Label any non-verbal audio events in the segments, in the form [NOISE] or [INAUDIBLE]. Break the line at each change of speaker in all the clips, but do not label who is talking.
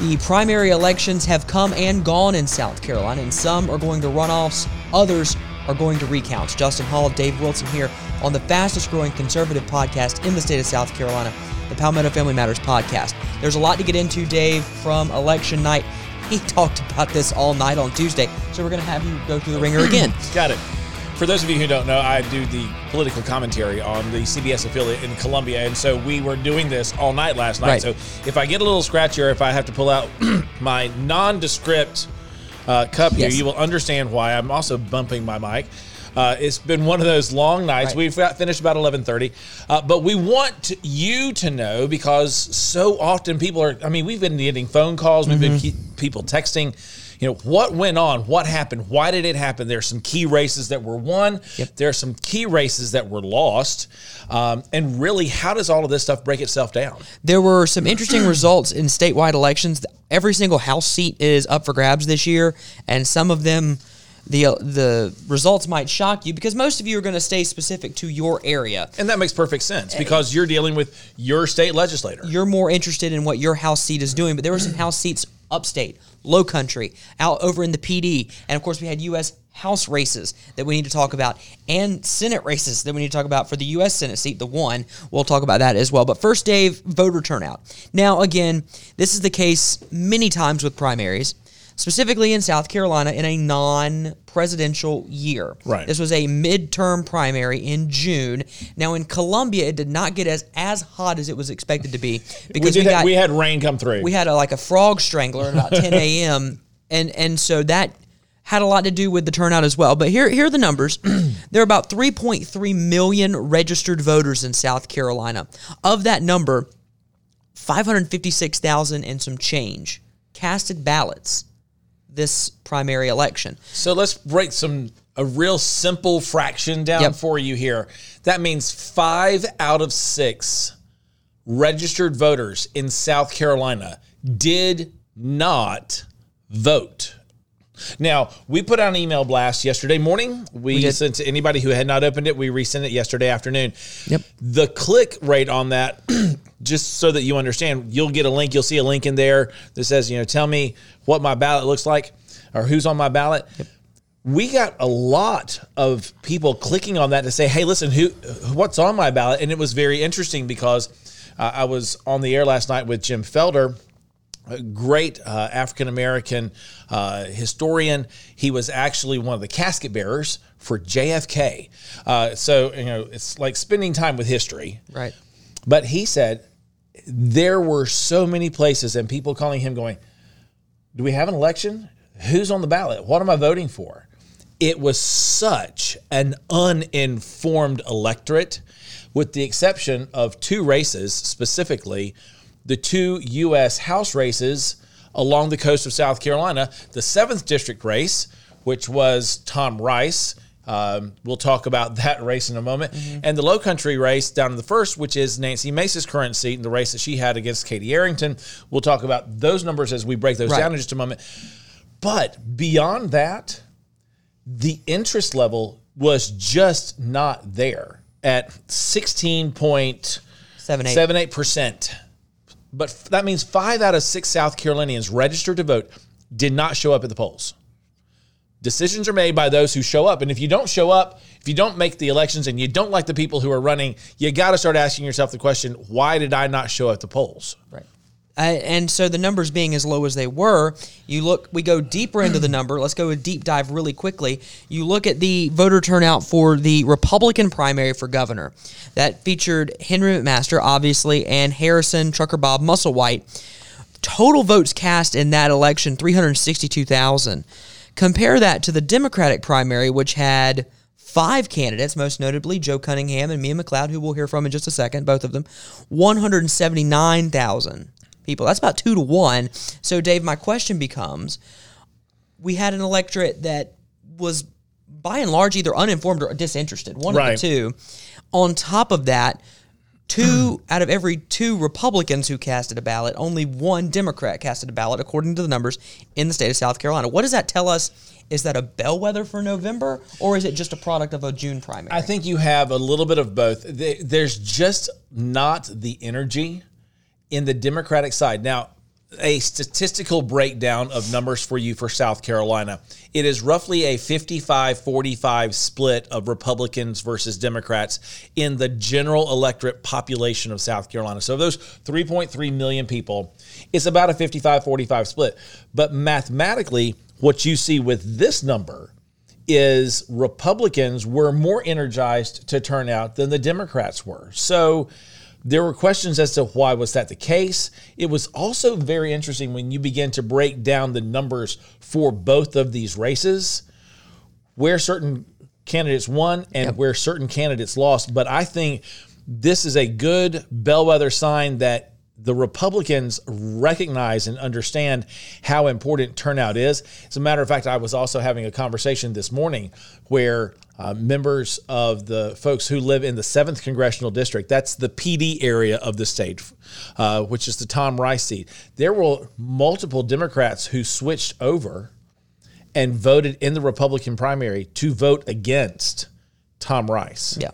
The primary elections have come and gone in South Carolina, and some are going to runoffs, others are going to recounts. Justin Hall, Dave Wilson here on the fastest growing conservative podcast in the state of South Carolina, the Palmetto Family Matters podcast. There's a lot to get into, Dave, from election night. [LAUGHS] He talked about this all night on Tuesday, so we're going to have you go through the wringer again.
Got it. For those of you who don't know, I do the political commentary on the CBS affiliate in Columbia, and so we were doing this all night last night.
Right.
So if I get a little scratchy or if I have to pull out [CLEARS THROAT] my nondescript uh, cup here, you will understand why. I'm also bumping my mic. Uh, it's been one of those long nights.
Right.
We've got finished about 11:30, uh, but we want you to know because so often people are. I mean, we've been getting phone calls. We've been
Mm-hmm.
people texting. You know what went on? What happened? Why did it happen? There's some key races that were won.
Yep.
There are some key races that were lost. Um, and really, how does all of this stuff break itself down?
There were some interesting results in statewide elections. Every single House seat is up for grabs this year, and some of them, the the results might shock you because most of you are going to stay specific to your area.
And that makes perfect sense because you're dealing with your state legislator.
You're more interested in what your House seat is doing, but there were some House seats upstate, low country, out over in the Pee Dee, and of course we had U.S. House races that we need to talk about, and Senate races that we need to talk about for the U.S. Senate seat, the one. We'll talk about that as well. But first, Dave, voter turnout. Now, again, this is the case many times with primaries, specifically in South Carolina in a non-presidential year.
Right.
This was a midterm primary in June. Now, in Columbia, it did not get as as hot as it was expected to be [LAUGHS] because we,
ha-
got
we had rain come through.
we had a, like a frog strangler at about 10 [LAUGHS] a.m. and and so that had a lot to do with the turnout as well. But here here are the numbers. [CLEARS THROAT] there are about 3.3 million registered voters in South Carolina. Of that number, 556,000 and some change casted ballots this primary election.
So let's break some a real simple fraction down
Yep.
for you here. That means five out of six registered voters in South Carolina did not vote. Now, we put out an email blast yesterday morning. We,
did.
sent to anybody who had not opened it, we resent it yesterday afternoon.
Yep.
The click rate on that, [CLEARS THROAT] just so that you understand, you'll get a link. You'll see a link in there that says, you know, tell me what my ballot looks like or who's on my ballot. We got a lot of people clicking on that to say, "Hey, listen, who, what's on my ballot?" And it was very interesting because uh, I was on the air last night with Jim Felder, a great uh, African American uh, historian. He was actually one of the casket bearers for JFK. Uh, so you know, it's like spending time with history.
Right.
But he said there were so many places and people calling him going, Do we have an election? Who's on the ballot? What am I voting for? It was such an uninformed electorate, with the exception of two races, specifically the two U.S. House races along the coast of South Carolina. The 7th District race, which was Tom Rice. Um, we'll talk about [LAUGHS] that race in a moment. And the low country race down in the first, which is Nancy Mace's current seat and the race that she had against Katie Arrington. We'll talk about those numbers as we break those
Right.
down in just a moment. But beyond that, the interest level was just not there at 16.78%. But that means five out of six South Carolinians registered to vote did not show up at the polls. Decisions are made by those who show up. And if you don't show up, if you don't make the elections and you don't like the people who are running, you got to start asking yourself the question why did I not show up at the polls?
Right. Uh, and so the numbers being as low as they were, you look, we go deeper into the number. Let's go a deep dive really quickly. You look at the voter turnout for the Republican primary for governor. That featured Henry McMaster, obviously, and Harrison Trucker Bob Musselwhite. Total votes cast in that election, 362,000. Compare that to the Democratic primary, which had five candidates, most notably Joe Cunningham and Mia McLeod, who we'll hear from in just a second, both of them, 179,000 people. That's about two to one. So, Dave, my question becomes we had an electorate that was by and large either uninformed or disinterested, one of the two. On top of that, two [CLEARS THROAT] out of every two Republicans who casted a ballot, only one Democrat casted a ballot, according to the numbers in the state of South Carolina. What does that tell us? Is that a bellwether for November, or is it just a product of a June primary?
I think you have a little bit of both. There's just not the energy in the Democratic side. Now, a statistical breakdown of numbers for you for South Carolina. It is roughly a 55 45 split of Republicans versus Democrats in the general electorate population of South Carolina. So, those 3.3 million people, it's about a 55 45 split. But mathematically, what you see with this number is Republicans were more energized to turn out than the Democrats were. So, there were questions as to why was that the case. It was also very interesting when you begin to break down the numbers for both of these races, where certain candidates won and yep. where certain candidates lost. But I think this is a good bellwether sign that the Republicans recognize and understand how important turnout is. As a matter of fact, I was also having a conversation this morning where uh, members of the folks who live in the 7th Congressional District, that's the Pee Dee area of the state, uh, which is the Tom Rice seat, there were multiple Democrats who switched over and voted in the Republican primary to vote against Tom Rice.
Yeah.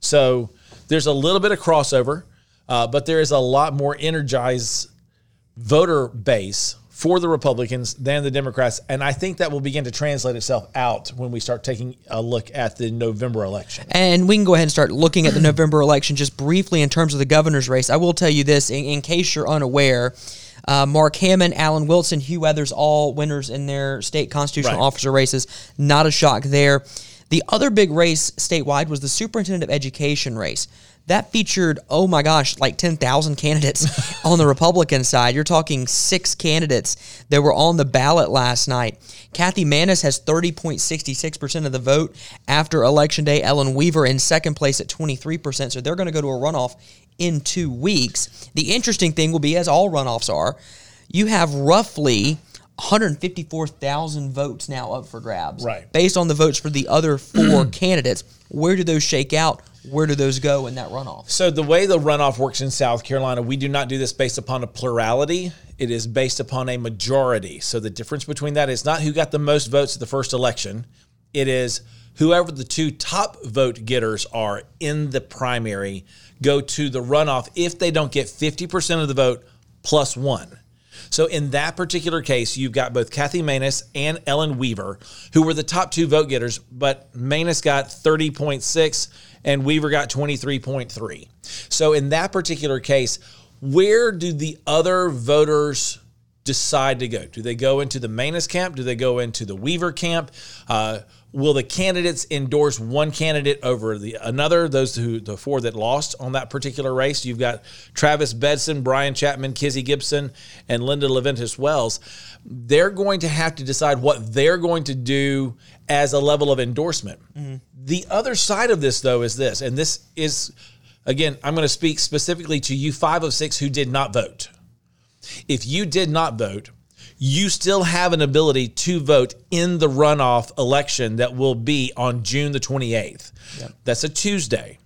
So there's a little bit of crossover. Uh, but there is a lot more energized voter base for the Republicans than the Democrats. And I think that will begin to translate itself out when we start taking a look at the November election.
And we can go ahead and start looking at the November election just briefly in terms of the governor's race. I will tell you this in, in case you're unaware. Uh, Mark Hammond, Alan Wilson, Hugh Weathers, all winners in their state constitutional right. officer races. Not a shock there. The other big race statewide was the superintendent of education race that featured, oh my gosh, like 10,000 candidates [LAUGHS] on the Republican side. You're talking six candidates that were on the ballot last night. Kathy Maness has 30.66% of the vote after Election Day. Ellen Weaver in second place at 23%. So they're going to go to a runoff in two weeks. The interesting thing will be, as all runoffs are, you have roughly 154,000 votes now up for grabs.
Right.
Based on the votes for the other four [CLEARS THROAT] candidates. Where do those shake out? Where do those go in that runoff?
So, the way the runoff works in South Carolina, we do not do this based upon a plurality. It is based upon a majority. So, the difference between that is not who got the most votes at the first election, it is whoever the two top vote getters are in the primary go to the runoff if they don't get 50% of the vote plus one. So in that particular case, you've got both Kathy Maness and Ellen Weaver, who were the top two vote getters, but Maness got 30.6 and Weaver got 23.3. So in that particular case, where do the other voters decide to go? Do they go into the Maness camp? Do they go into the Weaver camp? Uh, will the candidates endorse one candidate over the another? Those who the four that lost on that particular race, you've got Travis Bedson, Brian Chapman, Kizzy Gibson, and Linda Leventis Wells. They're going to have to decide what they're going to do as a level of endorsement. Mm-hmm. The other side of this, though, is this, and this is again, I'm going to speak specifically to you five of six who did not vote. If you did not vote, you still have an ability to vote in the runoff election that will be on June the 28th. Yep. That's a Tuesday.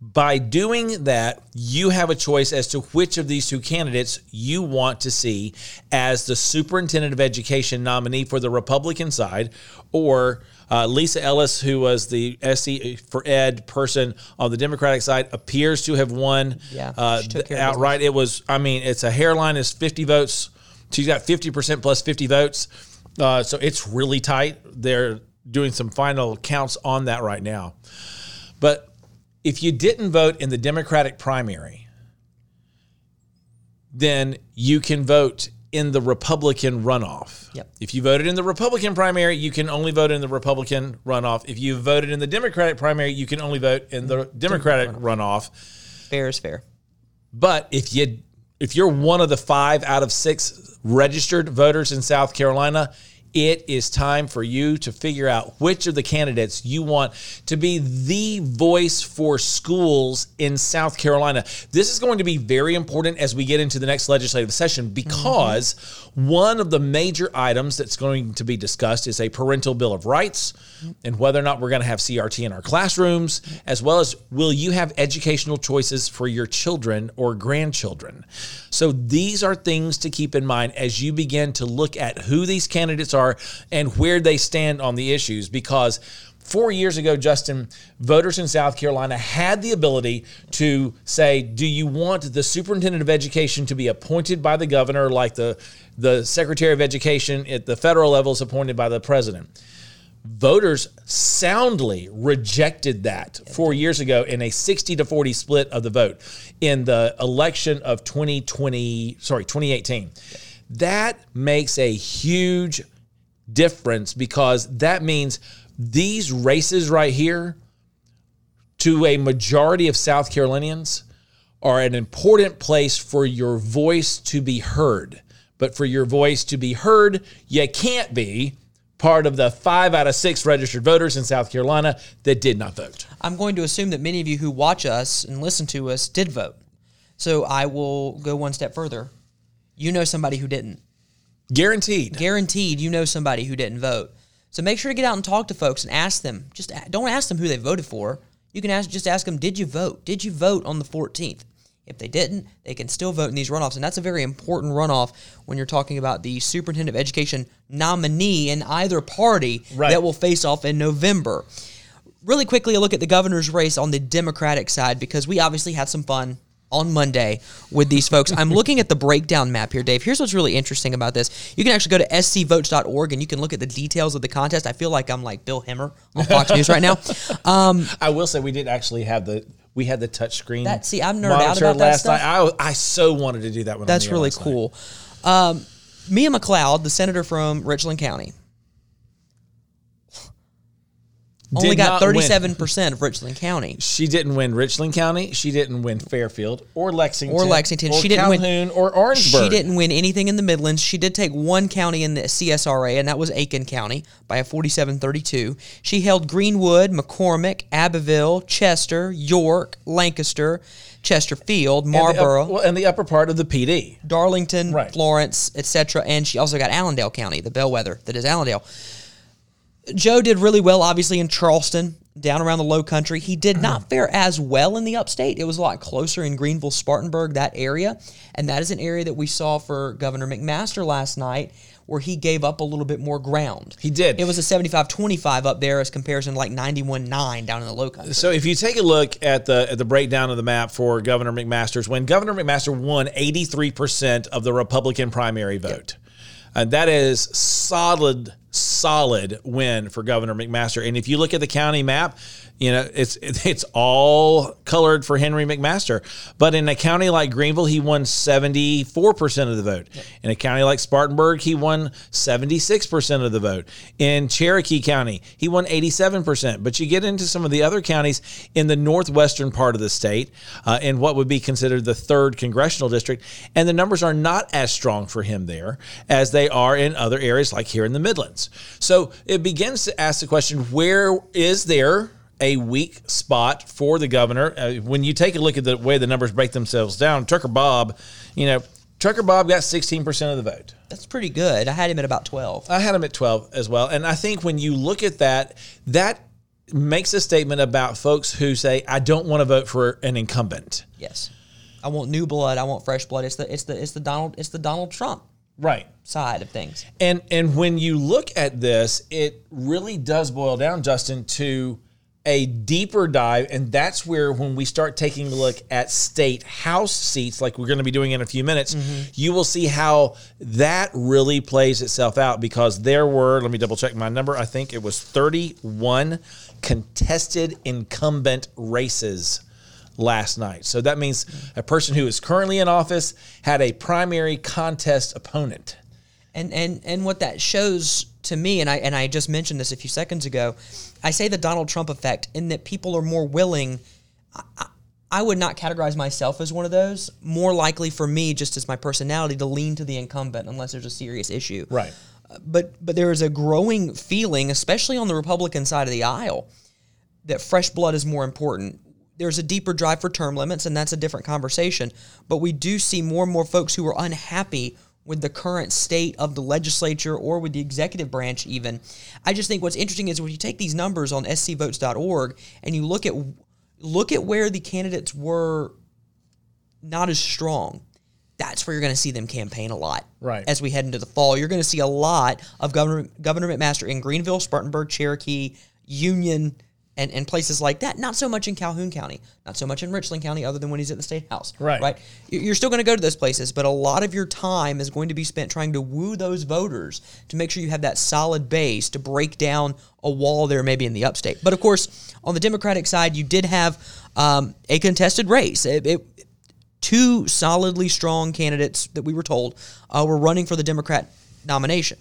By doing that, you have a choice as to which of these two candidates you want to see as the superintendent of education nominee for the Republican side, or uh, Lisa Ellis, who was the SC for Ed person on the Democratic side, appears to have won
yeah, uh,
outright. It was, I mean, it's a hairline is 50 votes She's got 50% plus 50 votes. Uh, so it's really tight. They're doing some final counts on that right now. But if you didn't vote in the Democratic primary, then you can vote in the Republican runoff.
Yep.
If you voted in the Republican primary, you can only vote in the Republican runoff. If you voted in the Democratic primary, you can only vote in the Democratic runoff.
Fair is fair.
But if you if you're one of the five out of six registered voters in South Carolina, it is time for you to figure out which of the candidates you want to be the voice for schools in South Carolina. This is going to be very important as we get into the next legislative session because mm-hmm. one of the major items that's going to be discussed is a parental bill of rights and whether or not we're going to have CRT in our classrooms, as well as will you have educational choices for your children or grandchildren. So these are things to keep in mind as you begin to look at who these candidates are and where they stand on the issues because Four years ago, Justin, voters in South Carolina had the ability to say, Do you want the superintendent of education to be appointed by the governor, like the, the secretary of education at the federal level is appointed by the president? Voters soundly rejected that four years ago in a 60 to 40 split of the vote in the election of 2020, sorry, 2018. That makes a huge difference because that means these races right here to a majority of South Carolinians are an important place for your voice to be heard. But for your voice to be heard, you can't be part of the five out of six registered voters in South Carolina that did not vote.
I'm going to assume that many of you who watch us and listen to us did vote. So I will go one step further. You know somebody who didn't.
Guaranteed.
Guaranteed you know somebody who didn't vote. So make sure to get out and talk to folks and ask them. Just don't ask them who they voted for. You can ask just ask them, did you vote? Did you vote on the 14th? If they didn't, they can still vote in these runoffs. And that's a very important runoff when you're talking about the superintendent of education nominee in either party
Right.
that will face off in November. Really quickly, a look at the governor's race on the Democratic side because we obviously had some fun on Monday with these folks. I'm [LAUGHS] looking at the breakdown map here, Dave. Here's what's really interesting about this. You can actually go to scvotes.org and you can look at the details of the contest. I feel like I'm like Bill Hemmer on Fox News right now. [LAUGHS] Um,
I will say we did actually have the we had the touchscreen.
That- see, I'm nerd out about that
last
stuff.
night. I, I so wanted to do that one. on
That's really cool. Um, Mia McLeod, the senator from Richland County, only got 37% of Richland County.
She didn't win Richland County. She didn't win Fairfield or Lexington
Or Lexington.
Or
She didn't win-
Calhoun or Orangeburg.
She didn't win anything in the Midlands. She did take one county in the CSRA, and that was Aiken County by a 47 32. She held Greenwood, McCormick, Abbeville, Chester, York, Lancaster, Chesterfield,
And the up-
Marlboro,
well, and the upper part of the Pee Dee.
Darlington,
Right.
Florence, etc. And she also got Allendale County, the bellwether that is Allendale. Joe did really well, obviously, in Charleston, down around the low country. He did not mm. fare as well in the upstate. It was a lot closer in Greenville, Spartanburg, that area. And that is an area that we saw for Governor McMaster last night, where he gave up a little bit more ground.
He did.
It was a 75 25 up there as comparison to like 91 9 down in the low country.
So if you take a look at the at the breakdown of the map for Governor McMaster's, when Governor McMaster won 83% of the Republican primary vote. And uh, that is solid, solid win for Governor McMaster. And if you look at the county map, you know it's it's all colored for Henry McMaster. But in a county like Greenville, he won 74% of the vote. In a county like Spartanburg, he won 76% of the vote. In Cherokee County, he won 87%. But you get into some of the other counties in the northwestern part of the state, uh, in what would be considered the third congressional district, and the numbers are not as strong for him there as they are in other areas like here in the Midlands. So it begins to ask the question where is there a weak spot for the governor. Uh, when you take a look at the way the numbers break themselves down, Trucker Bob, you know, Trucker Bob got 16% of the vote.
That's pretty good. I had him at about 12.
I had him at 12 as well. And I think when you look at that, that makes a statement about folks who say, I don't want to vote for an incumbent.
Yes. I want new blood. I want fresh blood. It's the it's the it's the Donald it's the Donald Trump
Right.
side of things.
And and when you look at this, it really does boil down, Justin, to a deeper dive, and that's where when we start taking a look at state house seats, like we're going to be doing in a few minutes, mm-hmm. you will see how that really plays itself out. Because there were, let me double check my number. I think it was thirty-one contested incumbent races last night. So that means a person who is currently in office had a primary contest opponent.
And and and what that shows to me, and I and I just mentioned this a few seconds ago, I say the Donald Trump effect in that people are more willing. I, I- would not categorize myself as one of those. More likely for me, just as my personality, to lean to the incumbent unless there's a serious issue.
Right.
But but there is a growing feeling, especially on the Republican side of the aisle, that fresh blood is more important. There's a deeper drive for term limits, and that's a different conversation. But we do see more and more folks who are unhappy with the current state of the legislature or with the executive branch, even. I just think what's interesting is when you take these numbers on scvotes.org and you look at look at where the candidates were not as strong. That's where you're going to see them campaign a lot.
Right.
As we head into the fall, you're going to see a lot of Governor Governor McMaster in Greenville, Spartanburg, Cherokee, Union, and, and places like that. Not so much in Calhoun County, not so much in Richland County, other than when he's at the state house.
Right.
Right. You- You're still going to go to those places, but a lot of your time is going to be spent trying to woo those voters to make sure you have that solid base to break down a wall there, maybe in the upstate. But of course, on the Democratic side, you did have um, a contested race. It, it, two solidly strong candidates that we were told uh, were running for the Democrat nomination.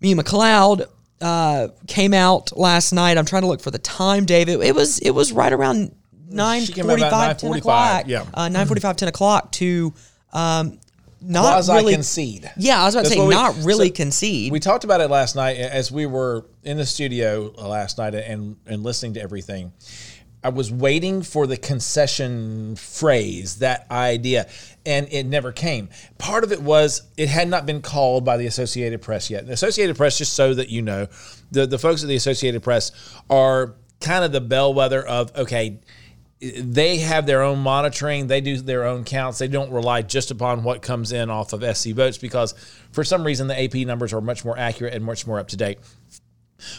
Mia McLeod uh, came out last night. I'm trying to look for the time, Dave. It, it was it was right around nine
She came out about
45, 10 o'clock.
9:45, yeah.
uh, nine forty five, ten o'clock to um, not
Quasi
really
concede.
Yeah, I was about to say
we-
not really
so
concede.
We talked about it last night as we were in the studio last night and and listening to everything. I was waiting for the concession phrase, that idea, and it never came. Part of it was it had not been called by the Associated Press yet. The Associated Press, just so that you know, the, the folks at the Associated Press are kind of the bellwether of, okay, they have their own monitoring. They do their own counts. They don't rely just upon what comes in off of SC votes because for some reason the AP numbers are much more accurate and much more up to date.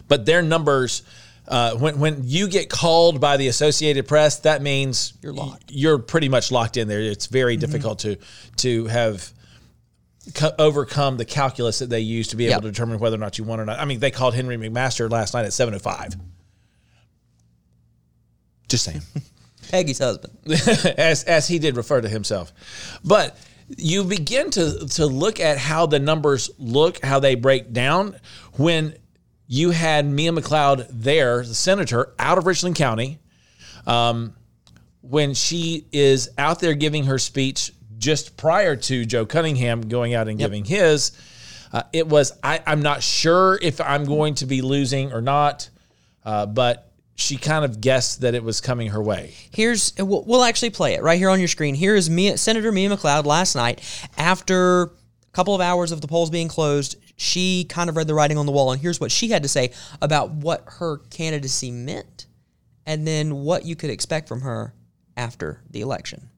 But their numbers, uh, when when you get called by the Associated Press, that means
You're locked.
You're pretty much locked in there. It's very difficult to to have co- overcome the calculus that they use to be able
Yep.
to determine whether or not you won or not. I mean, they called Henry McMaster last night at seven o five. Just saying. [LAUGHS]
Peggy's husband. [LAUGHS]
as as he did refer to himself. But you begin to to look at how the numbers look, how they break down when you had Mia McLeod there, the senator out of Richland County, um, when she is out there giving her speech just prior to Joe Cunningham going out and giving his. Uh, it was I, I'm not sure if I'm going to be losing or not, uh, but she kind of guessed that it was coming her way.
Here's we'll, we'll actually play it right here on your screen. Here is Mia, Senator Mia McLeod last night after a couple of hours of the polls being closed. She kind of read the writing on the wall, and here's what she had to say about what her candidacy meant, and then what you could expect from her after the election.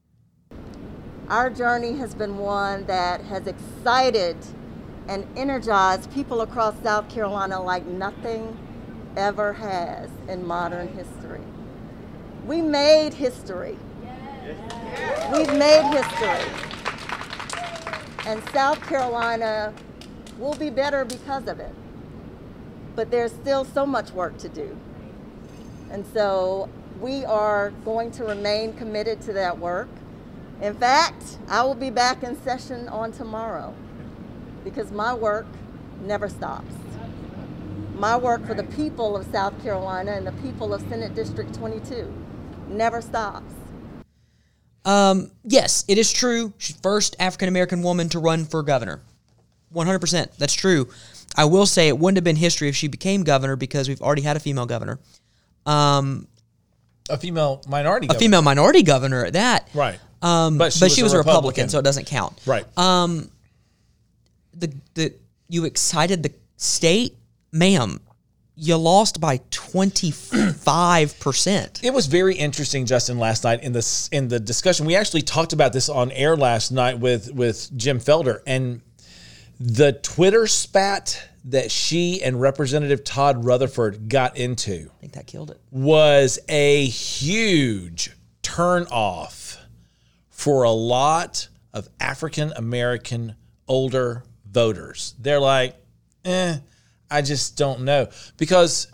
Our journey has been one that has excited and energized people across South Carolina like nothing ever has in modern history. We made history. We've made history. And South Carolina will be better because of it. But there's still so much work to do. And so we are going to remain committed to that work. In fact, I will be back in session on tomorrow because my work never stops. My work for the people of South Carolina and the people of Senate District 22 never stops.
Um, yes, it is true. She's first African American woman to run for governor. 100%. That's true. I will say it wouldn't have been history if she became governor because we've already had a female governor. Um,
a female minority,
a female minority governor at that.
right?
Um, but she, was, a Republican, so it doesn't count.
right.
Um, the the you excited the state, ma'am. You lost by twenty five percent.
it was very interesting, Justin, last night in this in the discussion. We actually talked about this on air last night with with Jim Felder and the Twitter spat that she and Representative Todd Rutherford got into
I think that killed it.
was a huge turn off for a lot of African American older voters. They're like, eh, I just don't know. Because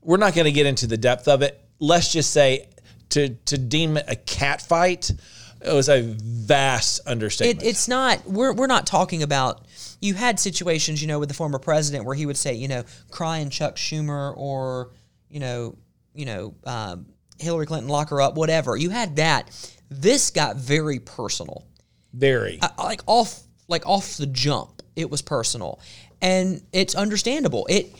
we're not going to get into the depth of it. Let's just say to to deem it a cat fight, it was a vast understatement.
It, it's not. We're we're not talking about. You had situations, you know, with the former president where he would say, you know, crying Chuck Schumer or, you know, you know, um, Hillary Clinton lock her up, whatever. You had that. This got very personal.
very.
Uh, like off like off the jump it was personal and it's understandable it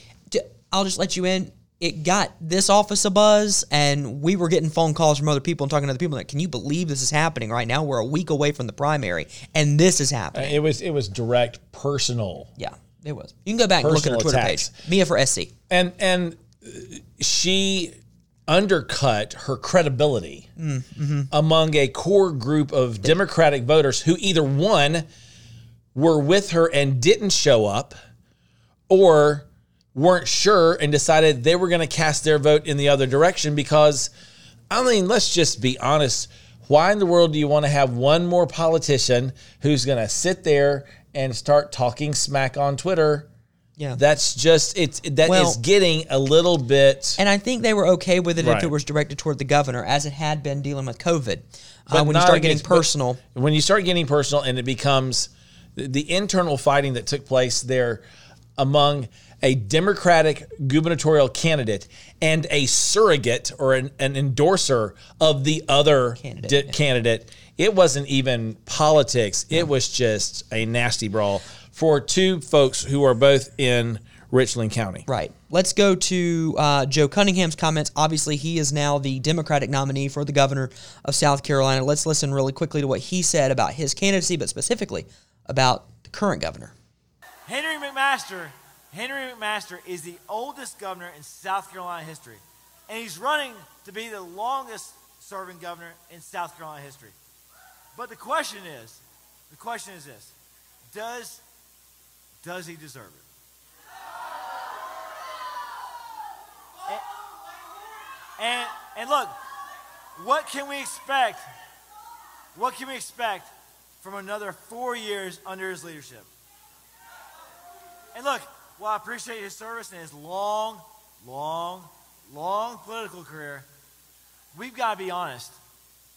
I'll just let you in it got this office a buzz and we were getting phone calls from other people and talking to other people like can you believe this is happening right now? We're a week away from the primary and this is uh, happening.
it was it was direct personal.
yeah it was. You can go back and look at her twitter
attacks.
page. Mia for sc
and and uh, she undercut her credibility mm, mm-hmm. among a core group of Democratic voters who either one were with her and didn't show up, or weren't sure and decided they were going to cast their vote in the other direction because, I mean, let's just be honest. Why in the world do you want to have one more politician who's going to sit there and start talking smack on Twitter?
Yeah.
That's just it's that is
Well-
getting a little bit
And I think they were okay with it if it was directed toward the governor, as it had been dealing with COVID.
But
Uh, when you start getting
against-
personal,
when you start getting personal and it becomes the, the internal fighting that took place there among a Democratic gubernatorial candidate and a surrogate or an, an endorser of the other
Candidate,
di-
yeah.
candidate, it wasn't even politics. It was just a nasty brawl for two folks who are both in Richland County.
Right. Let's go to uh, Joe Cunningham's comments. Obviously, he is now the Democratic nominee for the governor of South Carolina. Let's listen really quickly to what he said about his candidacy, but specifically about the current governor.
Henry McMaster, Henry McMaster is the oldest governor in South Carolina history. And he's running to be the longest serving governor in South Carolina history. But the question is, the question is this. Does does he deserve it? And, and, and look, what can we expect? What can we expect from another four years under his leadership? And look, while I appreciate his service and his long, long, long political career, we've got to be honest.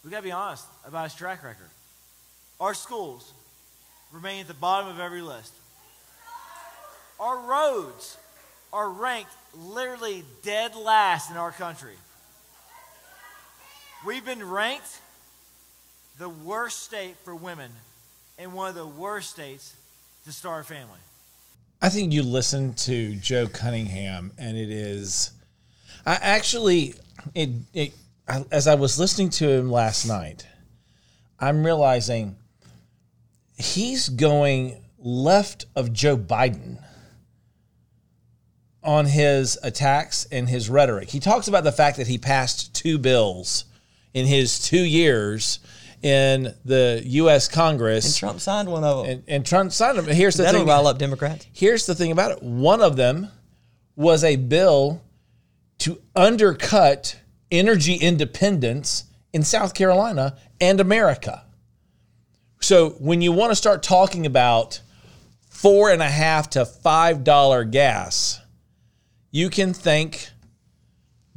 We've got to be honest about his track record. Our schools remain at the bottom of every list. Our roads are ranked literally dead last in our country. We've been ranked the worst state for women and one of the worst states to start a family.
I think you listen to Joe Cunningham, and it is. I actually, it, it I, as I was listening to him last night, I'm realizing he's going left of Joe Biden on his attacks and his rhetoric. He talks about the fact that he passed two bills in his two years in the U.S. Congress.
And Trump signed one of them.
and, and Trump signed them. Here's the
That'll
thing.
rile up Democrats.
Here's the thing about it. One of them was a bill to undercut energy independence in South Carolina and America. So when you want to start talking about four and a half to five dollar gas, you can thank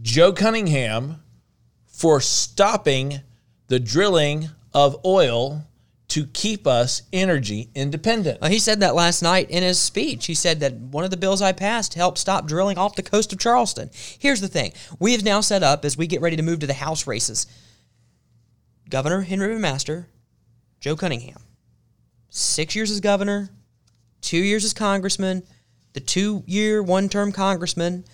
Joe Cunningham for stopping the drilling of oil to keep us energy independent.
Uh, he said that last night in his speech. He said that one of the bills I passed helped stop drilling off the coast of Charleston. Here's the thing we have now set up as we get ready to move to the House races Governor Henry McMaster, Joe Cunningham. Six years as governor, two years as congressman. The two year, one term congressman,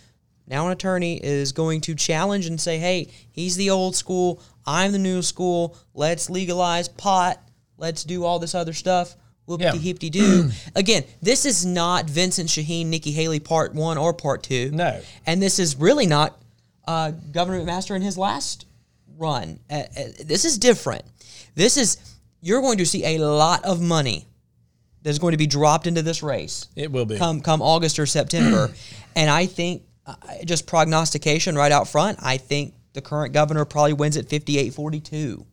now an attorney, is going to challenge and say, hey, he's the old school, I'm the new school, let's legalize pot, let's do all this other stuff. Whoopty
Yeah.
hippty doo. [CLEARS THROAT] Again, this is not Vincent Sheheen, Nikki Haley part one or part two.
No.
And this is really not uh, Governor McMaster in his last run. Uh, uh, this is different. This is, you're going to see a lot of money that's going to be dropped into this race
It will be.
come come August or September. [CLEARS THROAT] and I think uh, just prognostication right out front, I think the current governor probably wins at 58-42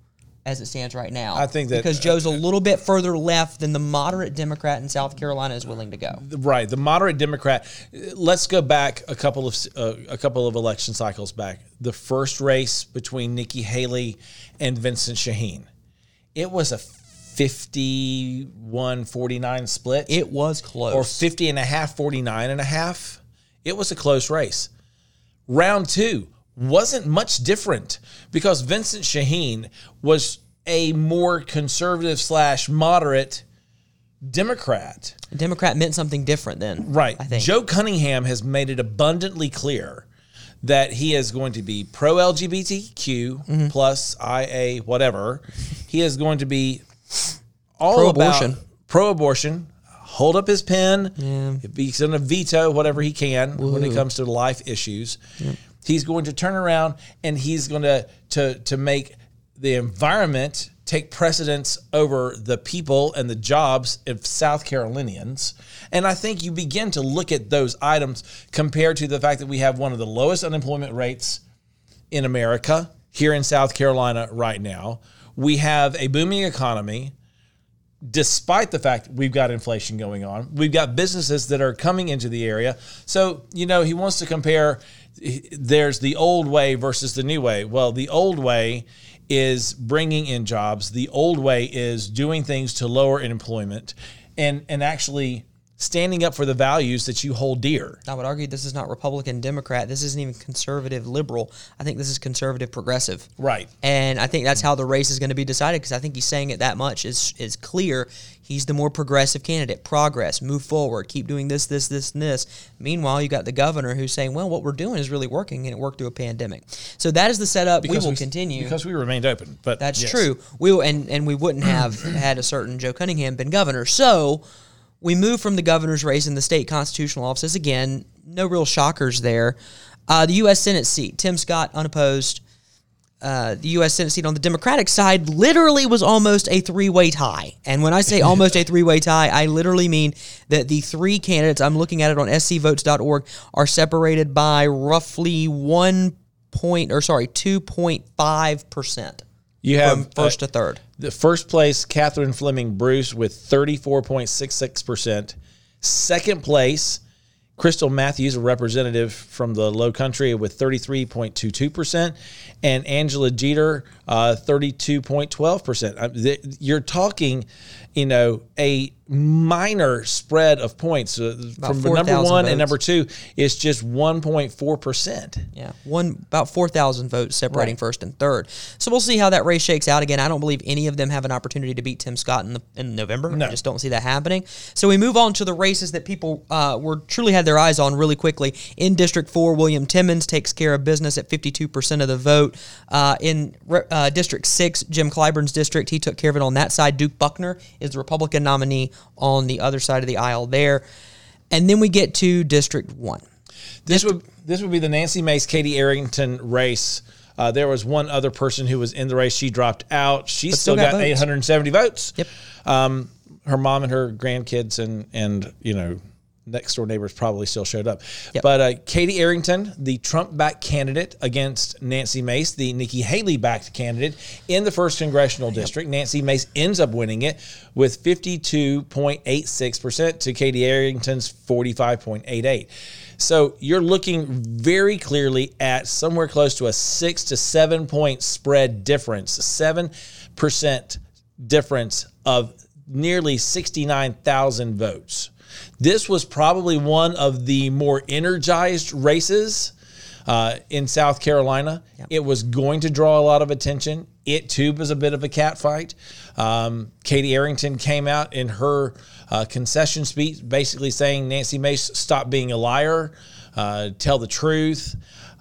as it stands right now.
I think that- uh,
because Joe's a little bit further left than the moderate Democrat in South Carolina is willing to go.
Right, the moderate Democrat. Let's go back a couple of uh, a couple of election cycles back. The first race between Nikki Haley and Vincent Sheheen, it was a 51-49 split
It was close.
or 50 and a half 49 and a half. It was a close race. Round 2 wasn't much different because Vincent Sheheen was a more conservative slash moderate Democrat.
A Democrat meant something different then.
Right.
I think.
Joe Cunningham has made it abundantly clear that he is going to be pro LGBTQ
Mm-hmm.
plus IA whatever. He is going to be all
Pro-abortion.
about pro abortion. Hold up his pen. He's going to veto whatever he can when it comes to life issues. He's going to turn around and he's going to to to make the environment take precedence over the people and the jobs of South Carolinians. And I think you begin to look at those items compared to the fact that we have one of the lowest unemployment rates in America here in South Carolina right now. We have a booming economy despite the fact we've got inflation going on. We've got businesses that are coming into the area. So, you know, he wants to compare there's the old way versus the new way. Well, the old way is bringing in jobs. The old way is doing things to lower unemployment and and actually standing up for the values that you hold dear.
I would argue this is not Republican Democrat. This isn't even conservative liberal. I think this is conservative progressive.
Right.
And I think that's how the race is going to be decided because I think he's saying it that much is is clear. He's the more progressive candidate. Progress, move forward, keep doing this, this, this, and this. Meanwhile, you got the governor who's saying, "Well, what we're doing is really working, and it worked through a pandemic." So that is the setup.
Because
we will
we-
continue
because we remained open. But
That's
yes.
true. We will- and and we wouldn't have [CLEARS THROAT] had a certain Joe Cunningham been governor. So we move from the governor's race in the state constitutional offices again. No real shockers there. Uh, the U.S. Senate seat, Tim Scott unopposed. Uh, the U.S. Senate seat on the Democratic side literally was almost a three-way tie. And when I say [LAUGHS] almost a three-way tie, I literally mean that the three candidates I'm looking at it on scvotes.org are separated by roughly one point or sorry two point five percent
You have
from first
uh,
to third.
The first place, Catherine Fleming Bruce with 34.66%. Second place, Krystle Matthews, a representative from the low country with 33.22%. And Angela Geter, uh, 32.12%. Uh, You're talking, you know, a minor spread of points. Uh, from number
4,000
one and number two, it's just 1.4%.
Yeah, one about four thousand votes separating
Right.
first and third. So we'll see how that race shakes out. Again, I don't believe any of them have an opportunity to beat Tim Scott in the in November.
No.
I just don't see that happening. So we move on to the races that people uh, were truly had their eyes on really quickly. In District Four, William Timmons takes care of business at fifty two percent of the vote. Uh, in uh, District Six, Jim Clyburn's district, he took care of it on that side. Duke Buckner is the Republican nominee on the other side of the aisle there. And then we get to District One.
This would this would be the Nancy Mace Katie Arrington race. Uh, there was one other person who was in the race. She dropped out. She still,
still got
got, 870 votes.
Yep.
Um, her mom and her grandkids and and you know next door neighbors probably still showed up.
Yep.
But uh, Katie Arrington, the Trump backed candidate against Nancy Mace, the Nikki Haley backed candidate in the first congressional district. Nancy Mace ends up winning it with 52.86% to Katie Arrington's 45.88. So you're looking very clearly at somewhere close to a six to seven point spread difference, seven percent difference of nearly 69,000 votes. This was probably one of the more energized races uh, in South Carolina. It was going to draw a lot of attention. It too was a bit of a catfight. Um, Katie Arrington came out in her uh, concession speech basically saying Nancy Mace stop being a liar, uh, tell the truth.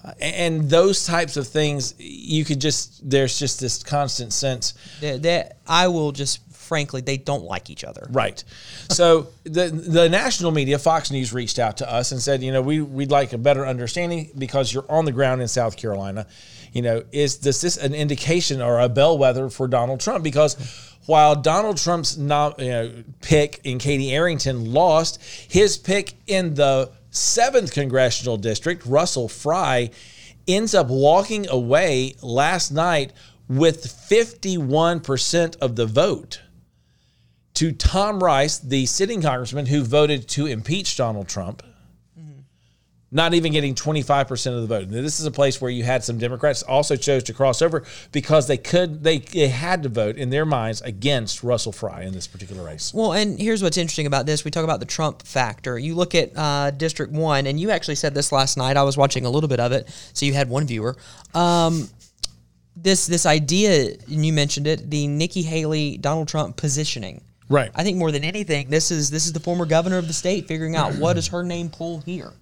Uh, and those types of things, you could just, there's just this constant sense
that, that I will just frankly they don't like each other.
Right. So the the national media, Fox News, reached out to us and said, you know, we we'd like a better understanding because you're on the ground in South Carolina. You know, is this this an indication or a bellwether for Donald Trump? Because while Donald Trump's you know, pick in Katie Arrington lost, his pick in the seventh congressional district, Russell Fry, ends up walking away last night with 51% of the vote to Tom Rice, the sitting congressman who voted to impeach Donald Trump, not even getting 25% of the vote. Now, this is a place where you had some Democrats also chose to cross over because they could they, they had to vote in their minds against Russell Fry in this particular race.
Well, and here's what's interesting about this. We talk about the Trump factor. You look at uh, District 1, and you actually said this last night. I was watching a little bit of it, so you had one viewer. Um, this this idea, and you mentioned it, the Nikki Haley, Donald Trump positioning.
Right.
I think more than anything, this is this is the former governor of the state figuring out what does her name pull here.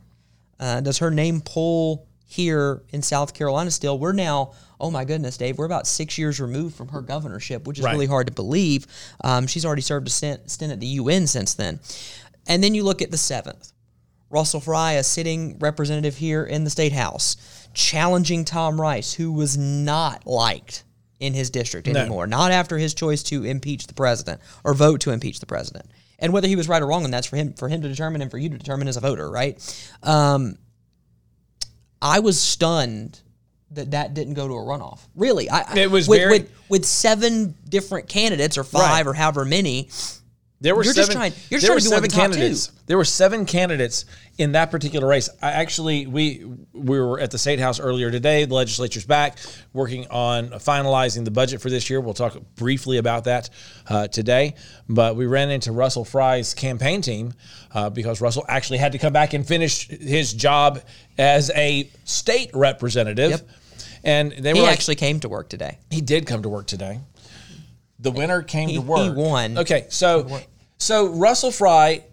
Uh, does her name pull here in South Carolina still? We're now, oh my goodness, Dave, we're about six years removed from her governorship, which is
Right.
really hard to believe. Um, she's already served a stint, stint at the UN since then. And then you look at the seventh. Russell Fry, a sitting representative here in the state house, challenging Tom Rice, who was not liked in his district
No.
anymore. Not after his choice to impeach the president or vote to impeach the president. And whether he was right or wrong, and that's for him for him to determine and for you to determine as a voter, right? Um, I was stunned that that didn't go to a runoff. Really, I
It was
with,
very-
with, with seven different candidates or five
Right.
or however many.
There were
You're just
seven.
trying- you're
there
trying
were
to
seven
the
candidates. There were seven candidates in that particular race. I actually we we were at the state house earlier today. The legislature's back working on finalizing the budget for this year. We'll talk briefly about that uh, today. But we ran into Russell Fry's campaign team uh, because Russell actually had to come back and finish his job as a state representative.
Yep.
And they
He
were like,
actually came to work today.
he did come to work today. The winner came
He-
to work.
he won.
Okay, so so Russell Fry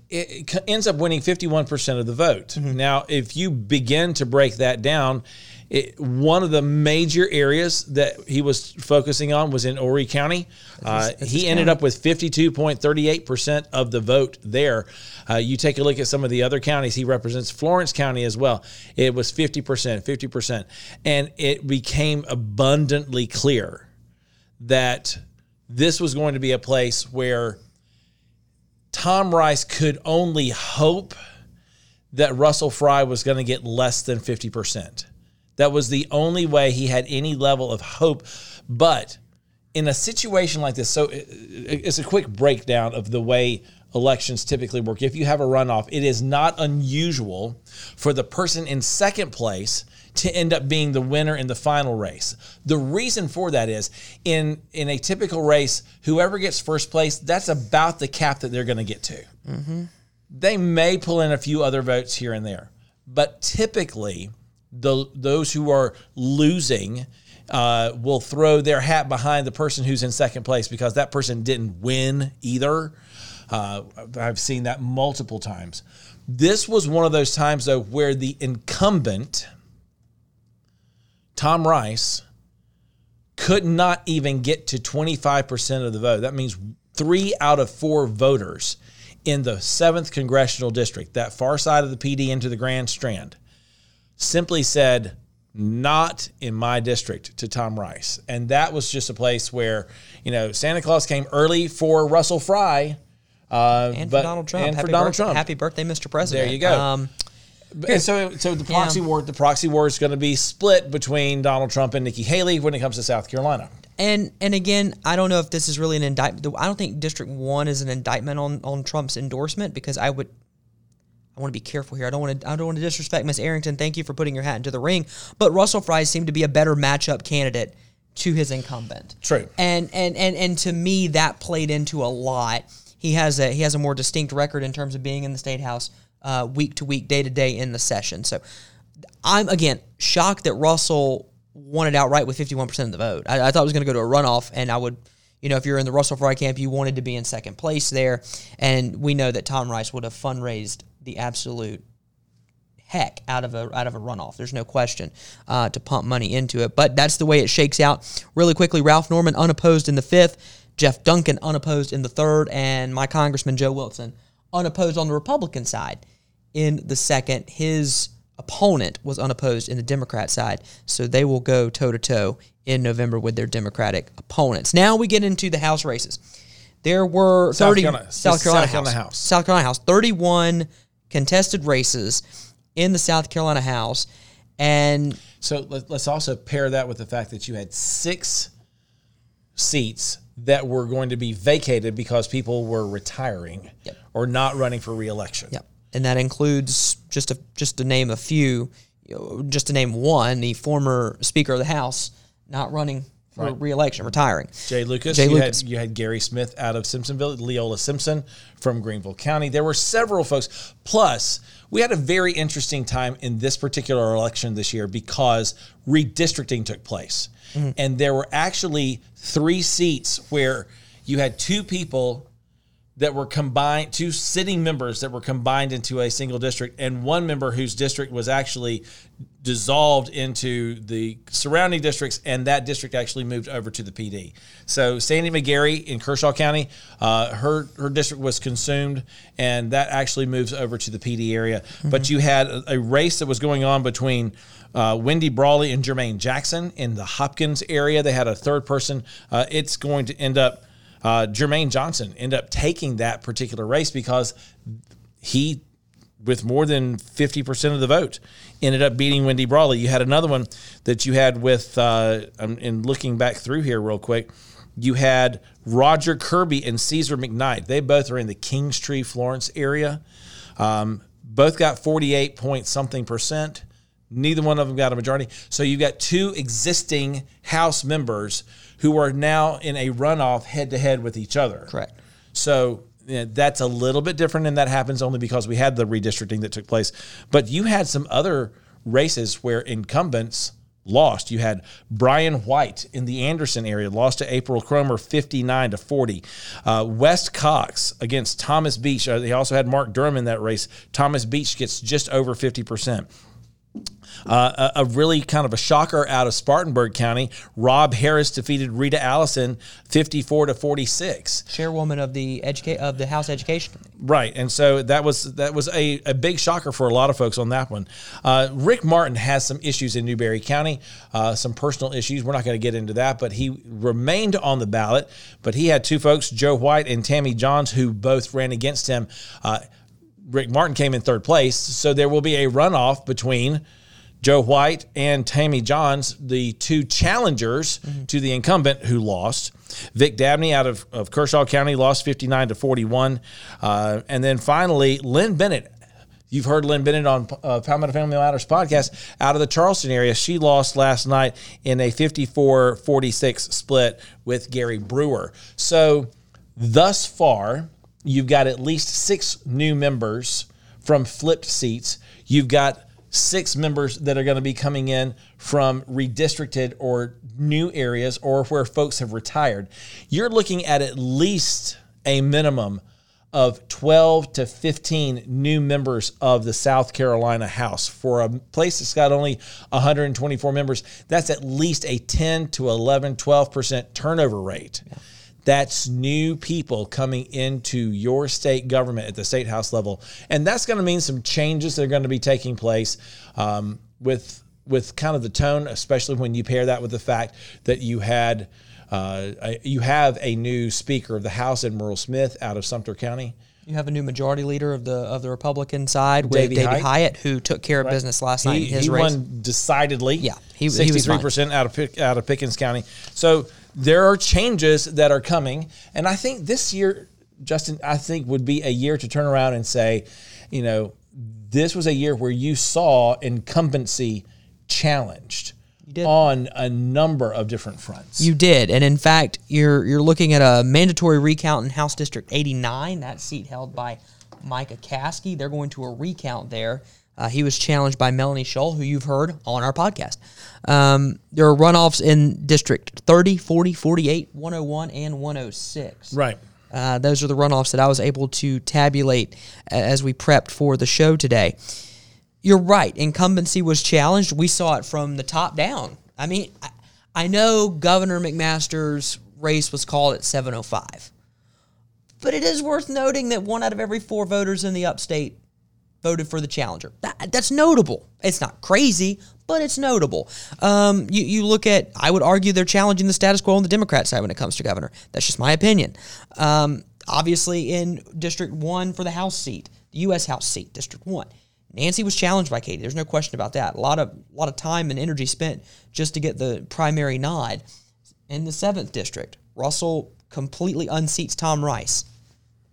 ends up winning fifty one percent of the vote.
Mm-hmm.
Now, if you begin to break that down, it, one of the major areas that he was focusing on was in Horry County. Uh, he ended up with fifty two point thirty eight percent of the vote there. Uh, you take a look at some of the other counties. He represents Florence County as well. It was fifty percent, fifty percent, and it became abundantly clear that this was going to be a place where Tom Rice could only hope that Russell Fry was going to get less than 50%. That was the only way he had any level of hope. But in a situation like this, so it's a quick breakdown of the way elections typically work. If you have a runoff, it is not unusual for the person in second place to end up being the winner in the final race. The reason for that is in in a typical race, whoever gets first place, that's about the cap that they're going to get to. They may pull in a few other votes here and there, but typically, the those who are losing uh, will throw their hat behind the person who's in second place because that person didn't win either. Uh, I've seen that multiple times. This was one of those times though where the incumbent Tom Rice could not even get to 25% of the vote. That means three out of four voters in the 7th congressional district, that far side of the Pee Dee into the Grand Strand, simply said, not in my district to Tom Rice. And that was just a place where, you know, Santa Claus came early for Russell Fry. Uh,
And
but-
for Donald Trump.
And
Happy
for Donald
birth-
Trump.
Happy birthday, Mr. President.
There you go.
Um,
And so, so the proxy
Yeah.
war, the proxy war is going to be split between Donald Trump and Nikki Haley when it comes to South Carolina.
And and again, I don't know if this is really an indictment. I don't think District One is an indictment on on Trump's endorsement because I would. I want to be careful here. I don't want to. I don't want to disrespect Miss Arrington. Thank you for putting your hat into the ring. But Russell Fry seemed to be a better matchup candidate to his incumbent.
True.
And and and and to me, that played into a lot. He has a he has a more distinct record in terms of being in the state house uh, week to week, day to day in the session. So I'm again shocked that Russell won it outright with 51% of the vote. I, I thought it was going to go to a runoff, and I would, you know, if you're in the Russell Fry camp, you wanted to be in second place there, and we know that Tom Rice would have fundraised the absolute heck out of a out of a runoff. There's no question uh, to pump money into it, but that's the way it shakes out. Really quickly, Ralph Norman unopposed in the fifth, Jeff Duncan unopposed in the third, and my Congressman Joe Wilson unopposed on the Republican side in the second. His opponent was unopposed in the Democrat side, so they will go toe to toe in November with their Democratic opponents. Now we get into the House races. There were
South
30
Carolina-
South Carolina,
South Carolina
House.
House.
South Carolina House, 31 contested races in the South Carolina House, and
So let, let's also pair that with the fact that you had six seats that were going to be vacated because people were retiring
Yep.
Or not running for reelection.
Yep. And that includes just to just to name a few, you know, just to name one, the former Speaker of the House not running for
Right.
reelection, retiring.
Jay Lucas,
Jay
you,
Lucas.
Had, you had Gary Smith out of Simpsonville, Leola Simpson from Greenville County. There were several folks. Plus, we had a very interesting time in this particular election this year because redistricting took place.
Mm-hmm.
And there were actually three seats where you had two people that were combined, two sitting members that were combined into a single district, and one member whose district was actually dissolved into the surrounding districts, and that district actually moved over to the Pee Dee. So Sandy McGarry in Kershaw County, uh, her her district was consumed, and that actually moves over to the Pee Dee area. Mm-hmm. But you had a, a, race that was going on between. Uh, Wendy Brawley and Jermaine Jackson in the Hopkins area. They had a third person. Uh, it's going to end up uh, Jermaine Johnson end up taking that particular race because he, with more than 50% of the vote, ended up beating Wendy Brawley. You had another one that you had with, uh, in looking back through here real quick, you had Roger Kirby and Cezar McKnight. They both are in the Kingstree, Florence area. Um, both got 48 point something percent. Neither one of them got a majority. So you've got two existing House members who are now in a runoff head to head with each other.
Correct.
So you know, that's a little bit different, and that happens only because we had the redistricting that took place. But you had some other races where incumbents lost. You had Brian White in the Anderson area lost to April Cromer 59 to 40. Uh, West Cox against Thomas Beach. Uh, they also had Mark Durham in that race. Thomas Beach gets just over 50%. Uh, a, a, really kind of a shocker out of Spartanburg County. Rob Harris defeated Rita Allison 54 to 46.
Chairwoman of the educate of the House Education.
Right, and so that was that was a, a big shocker for a lot of folks on that one. Uh, Rick Martin has some issues in Newberry County, uh, some personal issues. We're not going to get into that, but he remained on the ballot. But he had two folks, Joe White and Tammy Johns, who both ran against him. Rick Martin came in third place, so there will be a runoff between Joe White and Tammy Johns, the two challengers mm-hmm. to the incumbent who lost. Vic Dabney out of, of Kershaw County lost 59 to 41. Uh, and then finally, Lin Bennett. You've heard Lin Bennett on uh, Palmetto Family Matters podcast out of the Charleston area. She lost last night in a 54 46 split with Gary Brewer. So, thus far, you've got at least six new members from flipped seats. You've got six members that are going to be coming in from redistricted or new areas or where folks have retired. You're looking at at least a minimum of 12 to 15 new members of the South Carolina House. For a place that's got only 124 members, that's at least a 10 to 11, 12% turnover rate. Yeah. That's new people coming into your state government at the state house level, and that's going to mean some changes that are going to be taking place um, with with kind of the tone, especially when you pair that with the fact that you had uh, you have a new Speaker of the House, Murrell Smith, out of Sumter County.
You have a new majority leader of the of the Republican side with Davey, Davey Hiott. Hiott. who took care of right. business last he, night his
he
race.
won decidedly.
Yeah,
he sixty three percent out of out of Pickens County. So there are changes that are coming. And I think this year, Justin, I think would be a year to turn around and say, you know, this was a year where you saw incumbency challenged on a number of different fronts.
You did, and in fact, you're you're looking at a mandatory recount in House District 89. That seat held by Micah Caskey. They're going to a recount there. Uh, he was challenged by Melanie Shull, who you've heard on our podcast. Um, there are runoffs in District 30, 40, 48, 101, and 106.
Right.
Uh, those are the runoffs that I was able to tabulate as we prepped for the show today. You're right. Incumbency was challenged. We saw it from the top down. I mean, I, I know Governor McMaster's race was called at 705. But it is worth noting that one out of every four voters in the upstate voted for the challenger. That, that's notable. It's not crazy, but it's notable. Um, you, you look at, I would argue they're challenging the status quo on the Democrat side when it comes to governor. That's just my opinion. Um, obviously, in District 1 for the House seat, the U.S. House seat, District 1. Nancy was challenged by Katie. There's no question about that. A lot of a lot of time and energy spent just to get the primary nod. In the seventh district, Russell completely unseats Tom Rice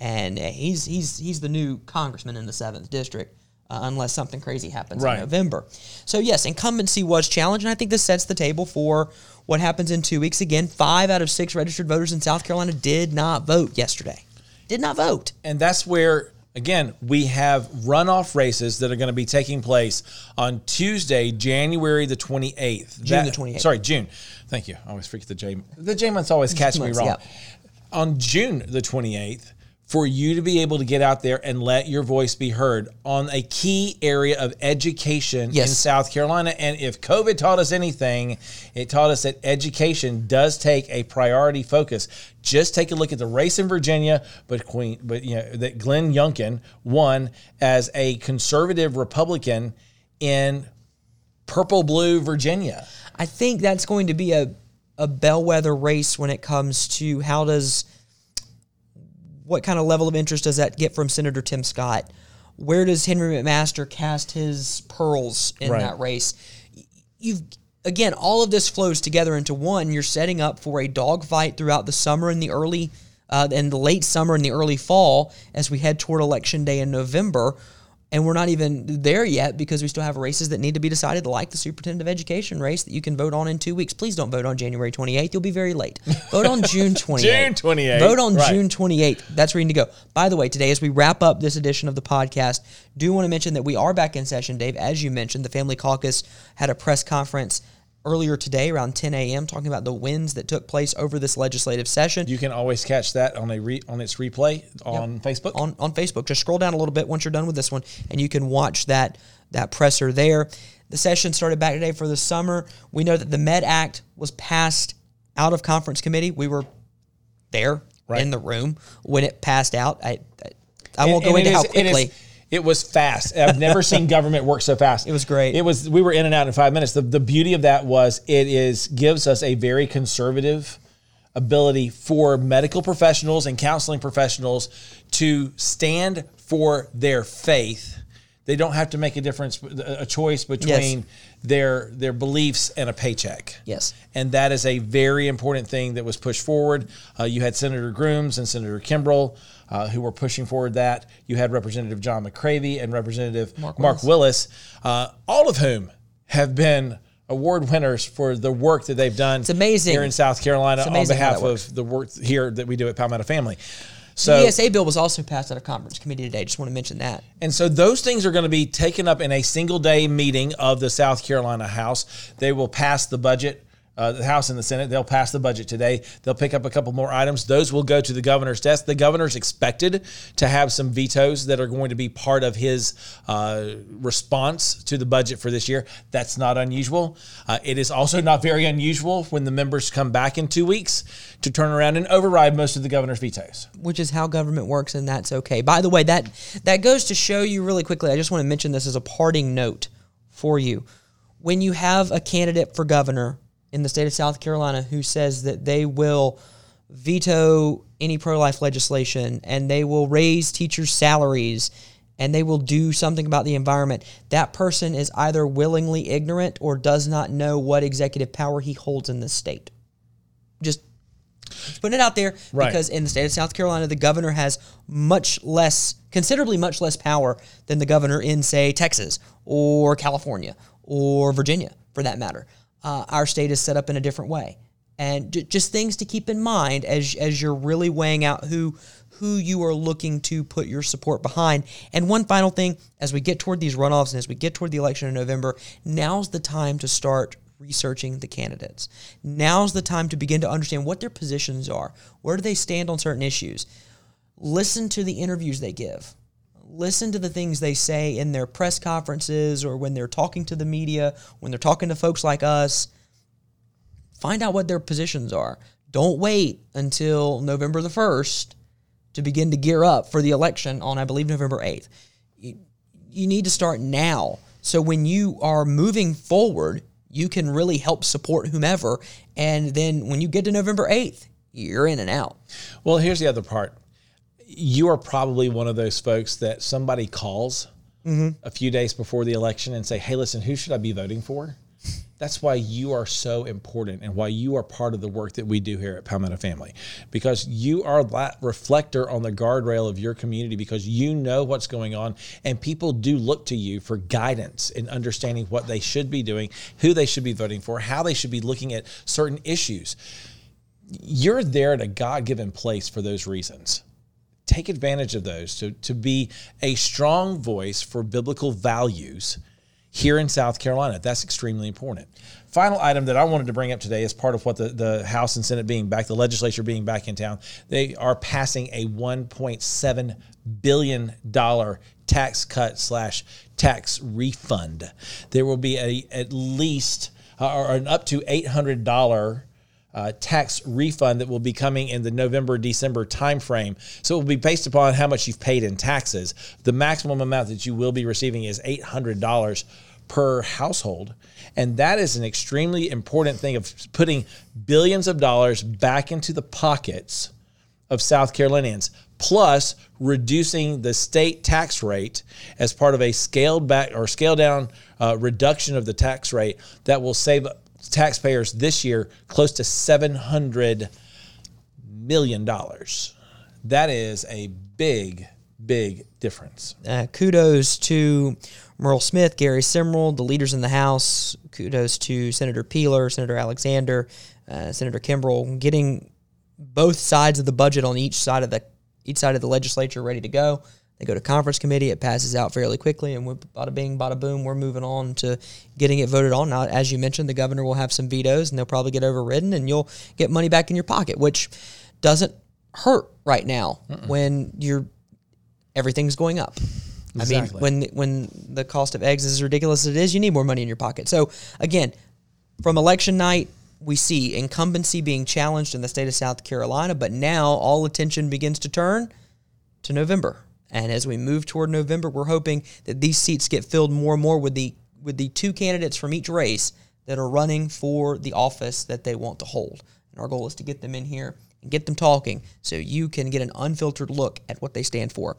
and he's he's he's the new congressman in the seventh district. Uh, unless something crazy happens right. in November. So, yes, incumbency was challenged, and I think this sets the table for what happens in two weeks. Again, five out of six registered voters in South Carolina did not vote yesterday. Did not vote.
And that's where, again, we have runoff races that are going to be taking place on Tuesday, January the 28th.
June that, the 28th.
Sorry, June. Thank you. I always forget the J. The J months always catch me wrong. On June the 28th, for you to be able to get out there and let your voice be heard on a key area of education
Yes.
in South Carolina. And if COVID taught us anything, it taught us that education does take a priority focus. Just take a look at the race in Virginia, but Queen, but you know that Glenn Youngkin won as a conservative Republican in purple blue Virginia.
I think that's going to be a, a bellwether race when it comes to how does what kind of level of interest does that get from Senator Tim Scott? Where does Henry McMaster cast his pearls in
Right.
that race? You've again, all of this flows together into one. You're setting up for a dogfight throughout the summer and the early uh, and the late summer and the early fall as we head toward election day in November. And we're not even there yet because we still have races that need to be decided, like the superintendent of education race that you can vote on in two weeks. Please don't vote on January 28th. You'll be very late. Vote on June 28th. [LAUGHS]
June 28th,
Vote on
right.
June 28th. That's where you need to go. By the way, today, as we wrap up this edition of the podcast, do want to mention that we are back in session, Dave. As you mentioned, the Family Caucus had a press conference earlier today around 10 a.m. talking about the wins that took place over this legislative session.
You can always catch that on a re, on its replay on Facebook.
on, on Facebook. Just scroll down a little bit once you're done with this one, and you can watch that that presser there. The session started back today for the summer. We know that the Med Act was passed out of conference committee. We were there
Right.
in the room when it passed out. I I, I won't
And-
go
and
into how
is- it is-
quickly.
It was fast. I've never seen [LAUGHS] government work so fast.
It was great.
It was. We were in and out in five minutes. The, the beauty of that was it is gives us a very conservative ability for medical professionals and counseling professionals to stand for their faith. They don't have to make a difference, a choice between their their beliefs and a paycheck.
Yes.
And that is a very important thing that was pushed forward. Uh, you had Senator Grooms and Senator Kimbrell uh, who were pushing forward that. You had Representative John McCravy and Representative Mark,
Mark
Willis, uh, all of whom have been award winners for the work that they've done. It's
amazing.
here in South Carolina on behalf of the work here that we do at Palmetto Family.
The
So
ESA bill was also passed out of conference committee today. Just want to mention that.
and so those things are going to be taken up in a single day meeting of the South Carolina House. They will pass the budget. Uh, the House and the Senate, they'll pass the budget today. They'll pick up a couple more items. Those will go to the governor's desk. The governor's expected to have some vetoes that are going to be part of his uh, response to the budget for this year. That's not unusual. Uh, it is also not very unusual when the members come back in two weeks to turn around and override most of the governor's vetoes.
which is how government works, and that's okay. By the way, that that goes to show you really quickly. I just want to mention this as a parting note for you. When you have a candidate for governor in the state of South Carolina who says that they will veto any pro-life legislation and they will raise teachers' salaries and they will do something about the environment, that person is either willingly ignorant or does not know what executive power he holds in this state. Just just putting it out there
Right.
because in the state of South Carolina, the governor has much less, considerably much less power than the governor in, say, Texas or California or Virginia, for that matter. Uh, our state is set up in a different way, and j- just things to keep in mind as as you're really weighing out who who you are looking to put your support behind. And one final thing, as we get toward these runoffs and as we get toward the election in November, now's the time to start researching the candidates. Now's the time to begin to understand what their positions are. Where do they stand on certain issues? Listen to the interviews they give. Listen to the things they say in their press conferences or when they're talking to the media, when they're talking to folks like us. Find out what their positions are. Don't wait until November the 1st to begin to gear up for the election on, I believe, November 8th. You, you need to start now. So when you are moving forward, you can really help support whomever. And then when you get to November 8th, you're in and out.
Well, here's the other part. You are probably one of those folks that somebody calls mm-hmm. a few days before the election and say, "Hey, listen, who should I be voting for?" That's why you are so important and why you are part of the work that we do here at Palmetto Family. Because you are that reflector on the guardrail of your community because you know what's going on and people do look to you for guidance in understanding what they should be doing, who they should be voting for, how they should be looking at certain issues you're there at a God given place for those reasons. Take advantage of those to, to be a strong voice for biblical values here in South Carolina. That's extremely important. Final item that I wanted to bring up today as part of what the, the House and Senate being back, the legislature being back in town, they are passing a $1.7 billion tax cut slash tax refund. There will be a at least uh, or an up to $800 uh, tax refund that will be coming in the November December timeframe. So it will be based upon how much you've paid in taxes. The maximum amount that you will be receiving is $800 per household. And that is an extremely important thing of putting billions of dollars back into the pockets of South Carolinians, plus reducing the state tax rate as part of a scaled back or scaled down uh, reduction of the tax rate that will save taxpayers this year close to $700 million. That is a big, big difference.
Uh, kudos to Murrell Smith, Gary Simrill, the leaders in the House. Kudos to Senator Peeler, Senator Alexander, uh, Senator Kimbrell, getting both sides of the budget on each side of the each side of the legislature ready to go. They go to conference committee. It passes out fairly quickly, and bada bing, bada boom. We're moving on to getting it voted on. Now, as you mentioned, the governor will have some vetoes, and they'll probably get overridden, and you'll get money back in your pocket, which doesn't hurt right now Mm-mm. when you're everything's going up. Exactly. I mean, when when the cost of eggs is as ridiculous as it is, you need more money in your pocket. So again, from election night, we see incumbency being challenged in the state of South Carolina, but now all attention begins to turn to November. And as we move toward November, we're hoping that these seats get filled more and more with the with the two candidates from each race that are running for the office that they want to hold. And our goal is to get them in here and get them talking so you can get an unfiltered look at what they stand for.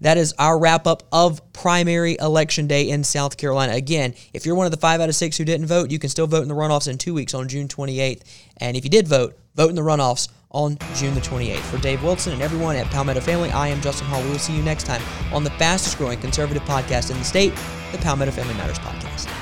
That is our wrap up of primary election day in South Carolina. Again, if you're one of the five out of six who didn't vote, you can still vote in the runoffs in two weeks on June 28th. And if you did vote, vote in the runoffs on June the 28th. For Dave Wilson and everyone at Palmetto Family, I am Justin Hall. We will see you next time on the fastest growing conservative podcast in the state, the Palmetto Family Matters Podcast.